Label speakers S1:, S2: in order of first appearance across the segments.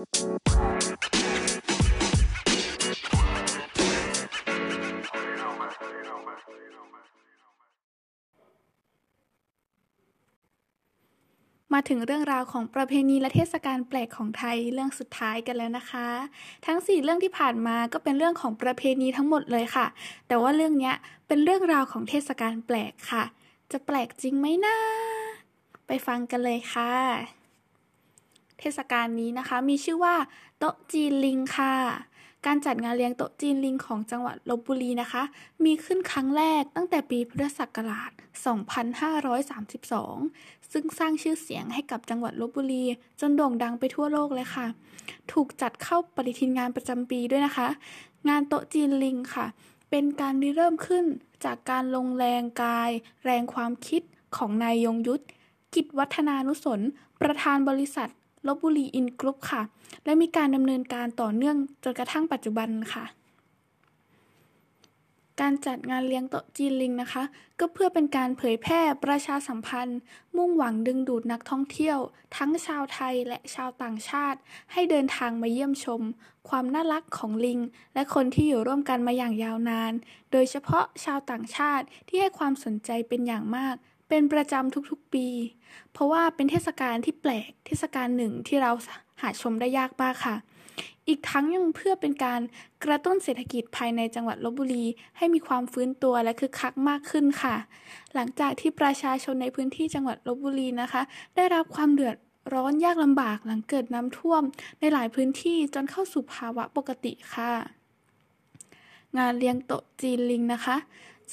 S1: มาถึงเรื่องราวของประเพณีและเทศกาลแปลกของไทยเรื่องสุดท้ายกันแล้วนะคะ ทั้ง 4 เรื่องที่ผ่านมาก็เป็นเรื่องของประเพณีทั้งหมดเลยค่ะ แต่ว่าเรื่องนี้เป็นเรื่องราวของเทศกาลแปลกค่ะ จะแปลกจริงไหมนะ ไปฟังกันเลยค่ะ เทศกาลนี้นะคะ มีชื่อว่าโต๊ะจีนลิงค่ะ การจัดงานเลี้ยงโต๊ะจีนลิงของจังหวัดลบบุรีนะคะ มีขึ้นครั้งแรกตั้งแต่ปีพุทธศักราช 2532 ซึ่งสร้างชื่อเสียงให้กับจังหวัดลบบุรี จนโด่งดังไปทั่วโลกเลยค่ะ ถูกจัดเข้าปฏิทินงานประจำปีด้วยนะคะ งานโต๊ะจีนลิงค่ะ เป็นการริเริ่มขึ้นจากการลงแรงกาย แรงความคิดของนายยงยุทธกิจวัฒนานุสน ประธานบริษัท ลบบุรีอินกรุ๊ปค่ะ และมีการดำเนินการต่อเนื่องจนกระทั่งปัจจุบันค่ะ การจัดงานเลี้ยงโต๊ะจีนลิงนะคะ ก็เพื่อเป็นการเผยแพร่ประชาสัมพันธ์ มุ่งหวังดึงดูดนักท่องเที่ยว ทั้งชาวไทยและชาวต่างชาติ ให้เดินทางมาเยี่ยมชม ความน่ารักของลิง และคนที่อยู่ร่วมกันมาอย่างยาวนาน โดยเฉพาะชาวต่างชาติที่ให้ความสนใจเป็นอย่างมาก เป็นประจำทุกๆปี เพราะว่าเป็นเทศกาลที่แปลกเทศกาลหนึ่งที่เราหาชมได้ยากมากค่ะ อีกทั้งยังเพื่อเป็นการกระตุ้นเศรษฐกิจภายในจังหวัดลบบุรี ให้มีความฟื้นตัวและคึกคักมากขึ้นค่ะ หลังจากที่ประชาชนในพื้นที่จังหวัดลบบุรีนะคะ ได้รับความเดือดร้อนยากลำบากหลังเกิดน้ำท่วม ในหลายพื้นที่จนเข้าสู่ภาวะปกติค่ะ งานเลี้ยงโต๊ะจีนลิงนะคะ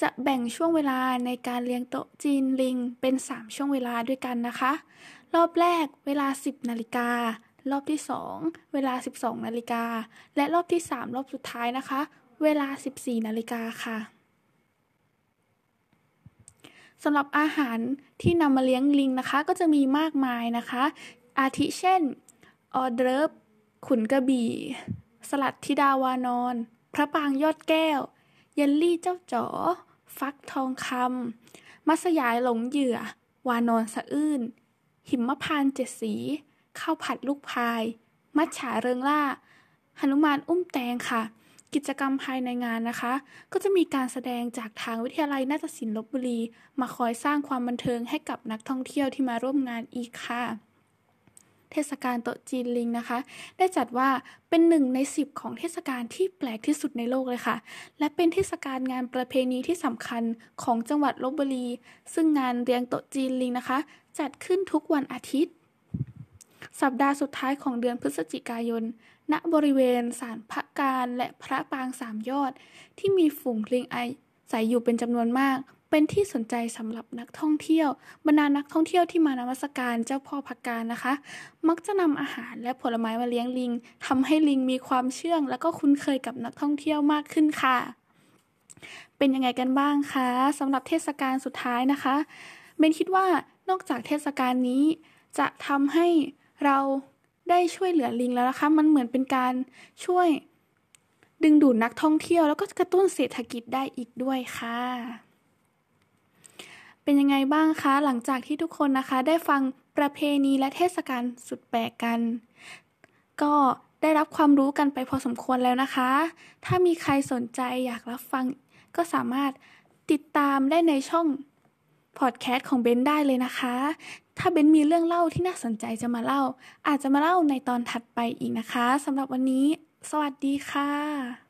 S1: จะแบ่งช่วงเวลาในการเลี้ยงโต๊ะจีนลิงเป็น 3 ช่วงเวลาด้วยกันนะคะ รอบแรกเวลา 10 นาฬิการอบที่ 2 เวลา 12 นาฬิกา และรอบที่ 3 รอบสุดท้ายนะคะ เวลา 14 นาฬิกาค่ะสำหรับอาหารที่นำมาเลี้ยงลิงนะคะ ก็จะมีมากมายนะคะ อาทิเช่น ออเดรฟขุนกระบี่ สลัดทิดาวานอน พระปางยอดแก้ว เยลลี่เจ้าจ๋อ ฟักทองคำมัสยายหลงเหยื่อ วานอนสะอื้น หิมพานเจ็ดสี ข้าวผัดลูกพาย มัจฉาเริงล่าหนุมานอุ้มแตงค่ะ กิจกรรมภายในงานนะคะ ก็จะมีการแสดงจากทางวิทยาลัยนาฏศิลป์ลบบุรี มาคอยสร้างความบันเทิงให้กับนักท่องเที่ยวที่มาร่วมงานอีกค่ะ เทศกาลโต๊ะจีนลิงนะคะ ได้จัดว่าเป็นหนึ่งในสิบของเทศกาลที่แปลกที่สุดในโลกเลยค่ะ และเป็นเทศกาลงานประเพณีที่สำคัญของจังหวัดลบบุรี ซึ่งงานเรียงโต๊ะจีนลิงนะคะ จัดขึ้นทุกวันอาทิตย์ สัปดาห์สุดท้ายของเดือนพฤศจิกายน ณบริเวณศาลพระการและพระปางสามยอด ที่มีฝูงลิงไอใส่อยู่เป็นจำนวนมาก เป็นที่สนใจสำหรับนักท่องเที่ยวบรรดานักท่องเที่ยวที่มานมัสการเจ้าพ่อพักการนะคะ มักจะนำอาหารและผลไม้มาเลี้ยงลิงทำให้ลิงมีความเชื่อง และก็คุ้นเคยกับนักท่องเที่ยวมากขึ้นค่ะ เป็นยังไงกันบ้างคะสำหรับเทศกาลสุดท้ายนะคะเบนคิดว่านอกจากเทศกาลนี้ จะทำให้เราได้ช่วยเหลือลิงแล้วนะคะ มันเหมือนเป็นการช่วยดึงดูดนักท่องเที่ยวแล้วก็กระตุ้นเศรษฐกิจได้อีกด้วยค่ะ เป็นยังไงบ้างคะ หลังจากที่ทุกคนนะคะ ได้ฟังประเพณีและเทศกาลสุดแปลกกัน ก็ได้รับความรู้กันไปพอสมควรแล้วนะคะ ถ้ามีใครสนใจอยากรับฟัง ก็สามารถติดตามได้ในช่องพอดแคสต์ของเบนได้เลยนะคะ ถ้าเบนมีเรื่องเล่าที่น่าสนใจจะมาเล่า อาจจะมาเล่าในตอนถัดไปอีกนะคะสำหรับวันนี้ สวัสดีค่ะ